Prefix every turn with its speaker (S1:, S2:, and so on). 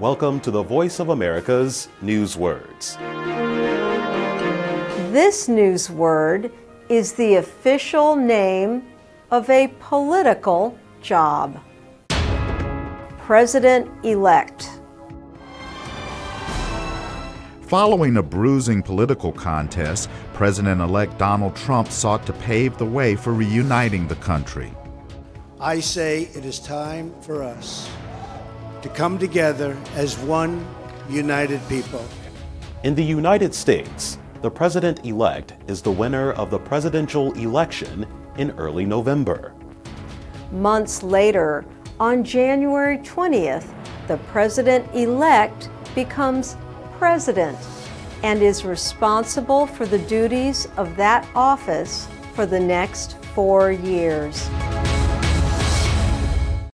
S1: Welcome to the Voice of America's Newswords.
S2: This news word is the official name of a political job. President elect.
S3: Following a bruising political contest, President elect Donald Trump sought to pave the way for reuniting the country.
S4: I say it is time for us to come together as one united people.
S1: In the United States, the president elect is the winner of the presidential election in early November.
S2: Months later, on January 20th, the president elect becomes president and is responsible for the duties of that office for the next four years.